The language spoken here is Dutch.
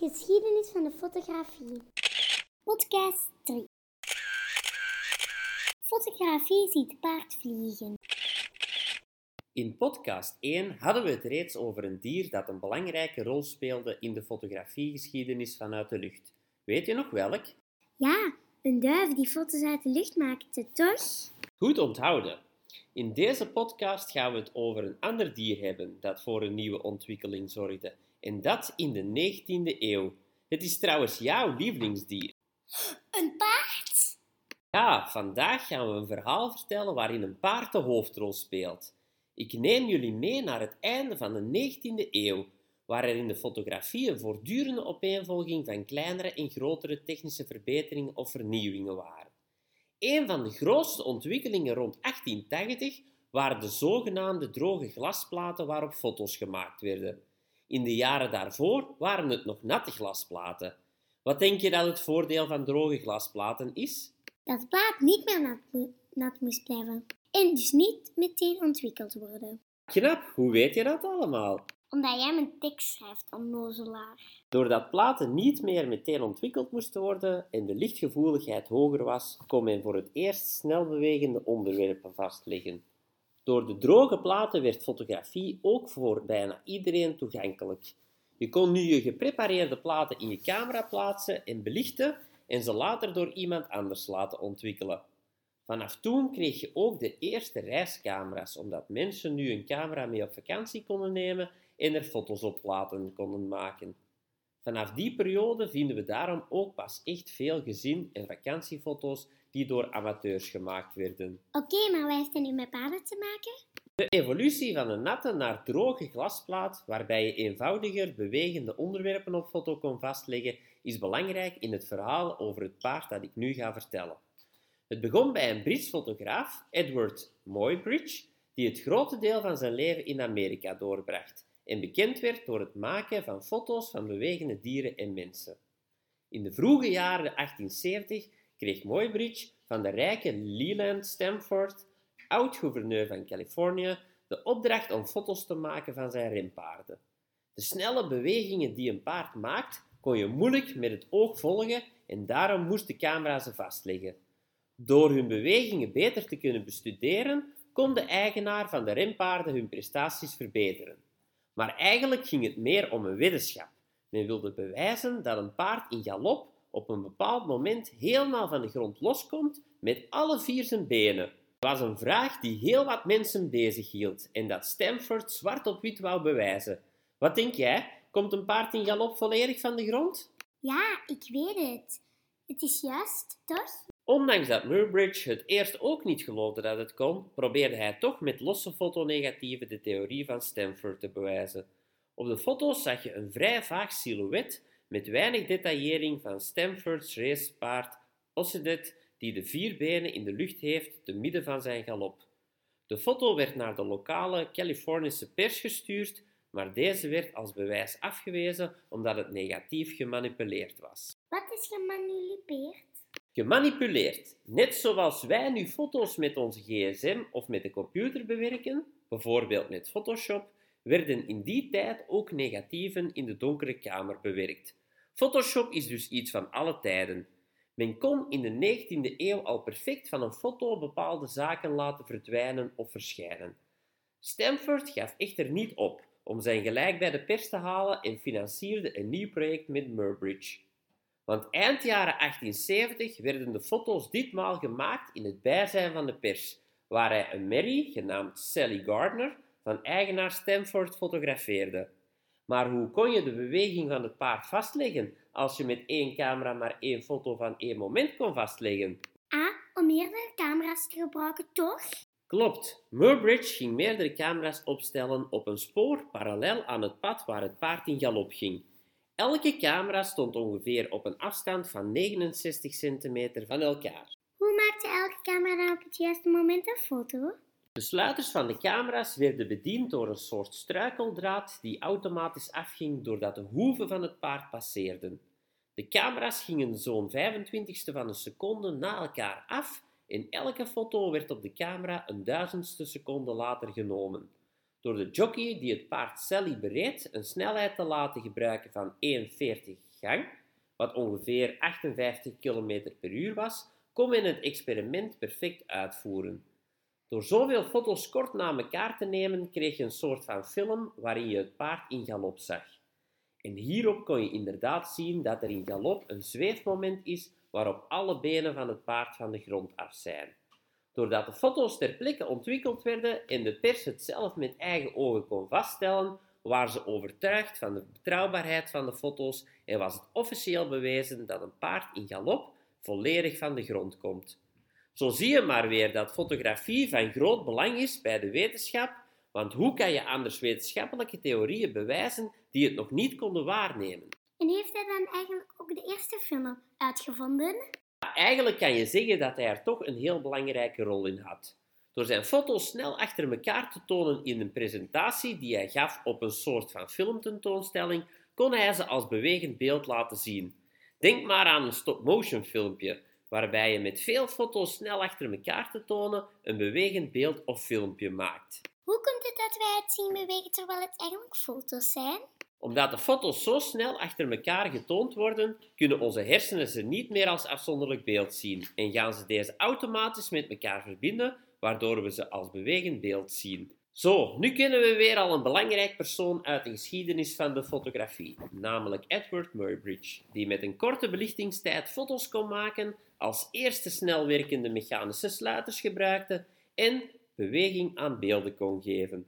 Geschiedenis van de fotografie. Podcast 3. Fotografie ziet paard vliegen. In podcast 1 hadden we het reeds over een dier dat een belangrijke rol speelde in de fotografiegeschiedenis vanuit de lucht. Weet je nog welk? Ja, een duif die foto's uit de lucht maakte, toch? Goed onthouden. In deze podcast gaan we het over een ander dier hebben dat voor een nieuwe ontwikkeling zorgde. En dat in de 19e eeuw. Het is trouwens jouw lievelingsdier. Een paard? Ja, vandaag gaan we een verhaal vertellen waarin een paard de hoofdrol speelt. Ik neem jullie mee naar het einde van de 19e eeuw, waar er in de fotografie een voortdurende opeenvolging van kleinere en grotere technische verbeteringen of vernieuwingen waren. Een van de grootste ontwikkelingen rond 1880 waren de zogenaamde droge glasplaten waarop foto's gemaakt werden. In de jaren daarvoor waren het nog natte glasplaten. Wat denk je dat het voordeel van droge glasplaten is? Dat het plaat niet meer nat, nat moest blijven. En dus niet meteen ontwikkeld worden. Knap, hoe weet je dat allemaal? Omdat jij mijn tekst schrijft, onnozelaar. Doordat platen niet meer meteen ontwikkeld moesten worden en de lichtgevoeligheid hoger was, kon men voor het eerst snel bewegende onderwerpen vastleggen. Door de droge platen werd fotografie ook voor bijna iedereen toegankelijk. Je kon nu je geprepareerde platen in je camera plaatsen en belichten en ze later door iemand anders laten ontwikkelen. Vanaf toen kreeg je ook de eerste reiscamera's, omdat mensen nu een camera mee op vakantie konden nemen en er foto's op laten konden maken. Vanaf die periode vinden we daarom ook pas echt veel gezin- en vakantiefoto's die door amateurs gemaakt werden. Oké, maar wat heeft dat nu met paarden te maken? De evolutie van een natte naar droge glasplaat, waarbij je eenvoudiger bewegende onderwerpen op foto kon vastleggen, is belangrijk in het verhaal over het paard dat ik nu ga vertellen. Het begon bij een Brits fotograaf, Edward Muybridge, die het grote deel van zijn leven in Amerika doorbracht en bekend werd door het maken van foto's van bewegende dieren en mensen. In de vroege jaren 1870 kreeg Muybridge van de rijke Leland Stamford, oud-gouverneur van Californië, de opdracht om foto's te maken van zijn renpaarden. De snelle bewegingen die een paard maakt, kon je moeilijk met het oog volgen en daarom moest de camera ze vastleggen. Door hun bewegingen beter te kunnen bestuderen, kon de eigenaar van de renpaarden hun prestaties verbeteren. Maar eigenlijk ging het meer om een weddenschap. Men wilde bewijzen dat een paard in galop op een bepaald moment helemaal van de grond loskomt met alle vier zijn benen. Was een vraag die heel wat mensen bezighield en dat Stamford zwart op wit wou bewijzen. Wat denk jij? Komt een paard in galop volledig van de grond? Ja, ik weet het. Het is juist, toch? Ondanks dat Murbridge het eerst ook niet geloofde dat het kon, probeerde hij toch met losse fotonegatieven de theorie van Stamford te bewijzen. Op de foto's zag je een vrij vaag silhouet met weinig detaillering van Stamfords racepaard Ossedet, die de vier benen in de lucht heeft te midden van zijn galop. De foto werd naar de lokale Californische pers gestuurd, maar deze werd als bewijs afgewezen omdat het negatief gemanipuleerd was. Wat is gemanipuleerd? Gemanipuleerd. Net zoals wij nu foto's met onze gsm of met de computer bewerken, bijvoorbeeld met Photoshop, werden in die tijd ook negatieven in de donkere kamer bewerkt. Photoshop is dus iets van alle tijden. Men kon in de 19e eeuw al perfect van een foto bepaalde zaken laten verdwijnen of verschijnen. Stanford gaf echter niet op om zijn gelijk bij de pers te halen en financierde een nieuw project met Murbridge. Want eind jaren 1870 werden de foto's ditmaal gemaakt in het bijzijn van de pers, waar hij een Mary, genaamd Sally Gardner, van eigenaar Stamford fotografeerde. Maar hoe kon je de beweging van het paard vastleggen als je met één camera maar één foto van één moment kon vastleggen? Ah, om meerdere camera's te gebruiken, toch? Klopt. Murbridge ging meerdere camera's opstellen op een spoor parallel aan het pad waar het paard in galop ging. Elke camera stond ongeveer op een afstand van 69 centimeter van elkaar. Hoe maakte elke camera op het juiste moment een foto? De sluiters van de camera's werden bediend door een soort struikeldraad die automatisch afging doordat de hoeven van het paard passeerden. De camera's gingen zo'n 25ste van een seconde na elkaar af en elke foto werd op de camera een duizendste seconde later genomen. Door de jockey die het paard Sally bereed een snelheid te laten gebruiken van 41 gang, wat ongeveer 58 km per uur was, kon men het experiment perfect uitvoeren. Door zoveel foto's kort na elkaar te nemen, kreeg je een soort van film waarin je het paard in galop zag. En hierop kon je inderdaad zien dat er in galop een zweefmoment is waarop alle benen van het paard van de grond af zijn. Doordat de foto's ter plekke ontwikkeld werden en de pers het zelf met eigen ogen kon vaststellen, waren ze overtuigd van de betrouwbaarheid van de foto's en was het officieel bewezen dat een paard in galop volledig van de grond komt. Zo zie je maar weer dat fotografie van groot belang is bij de wetenschap, want hoe kan je anders wetenschappelijke theorieën bewijzen die het nog niet konden waarnemen? En heeft hij dan eigenlijk ook de eerste film uitgevonden? Eigenlijk kan je zeggen dat hij er toch een heel belangrijke rol in had. Door zijn foto's snel achter elkaar te tonen in een presentatie die hij gaf op een soort van filmtentoonstelling, kon hij ze als bewegend beeld laten zien. Denk maar aan een stop-motion filmpje, waarbij je met veel foto's snel achter elkaar te tonen een bewegend beeld of filmpje maakt. Hoe komt het dat wij het zien bewegen terwijl het eigenlijk foto's zijn? Omdat de foto's zo snel achter elkaar getoond worden, kunnen onze hersenen ze niet meer als afzonderlijk beeld zien en gaan ze deze automatisch met elkaar verbinden, waardoor we ze als bewegend beeld zien. Zo, nu kennen we weer al een belangrijk persoon uit de geschiedenis van de fotografie, namelijk Edward Muybridge, die met een korte belichtingstijd foto's kon maken, als eerste snel werkende mechanische sluiters gebruikte en beweging aan beelden kon geven.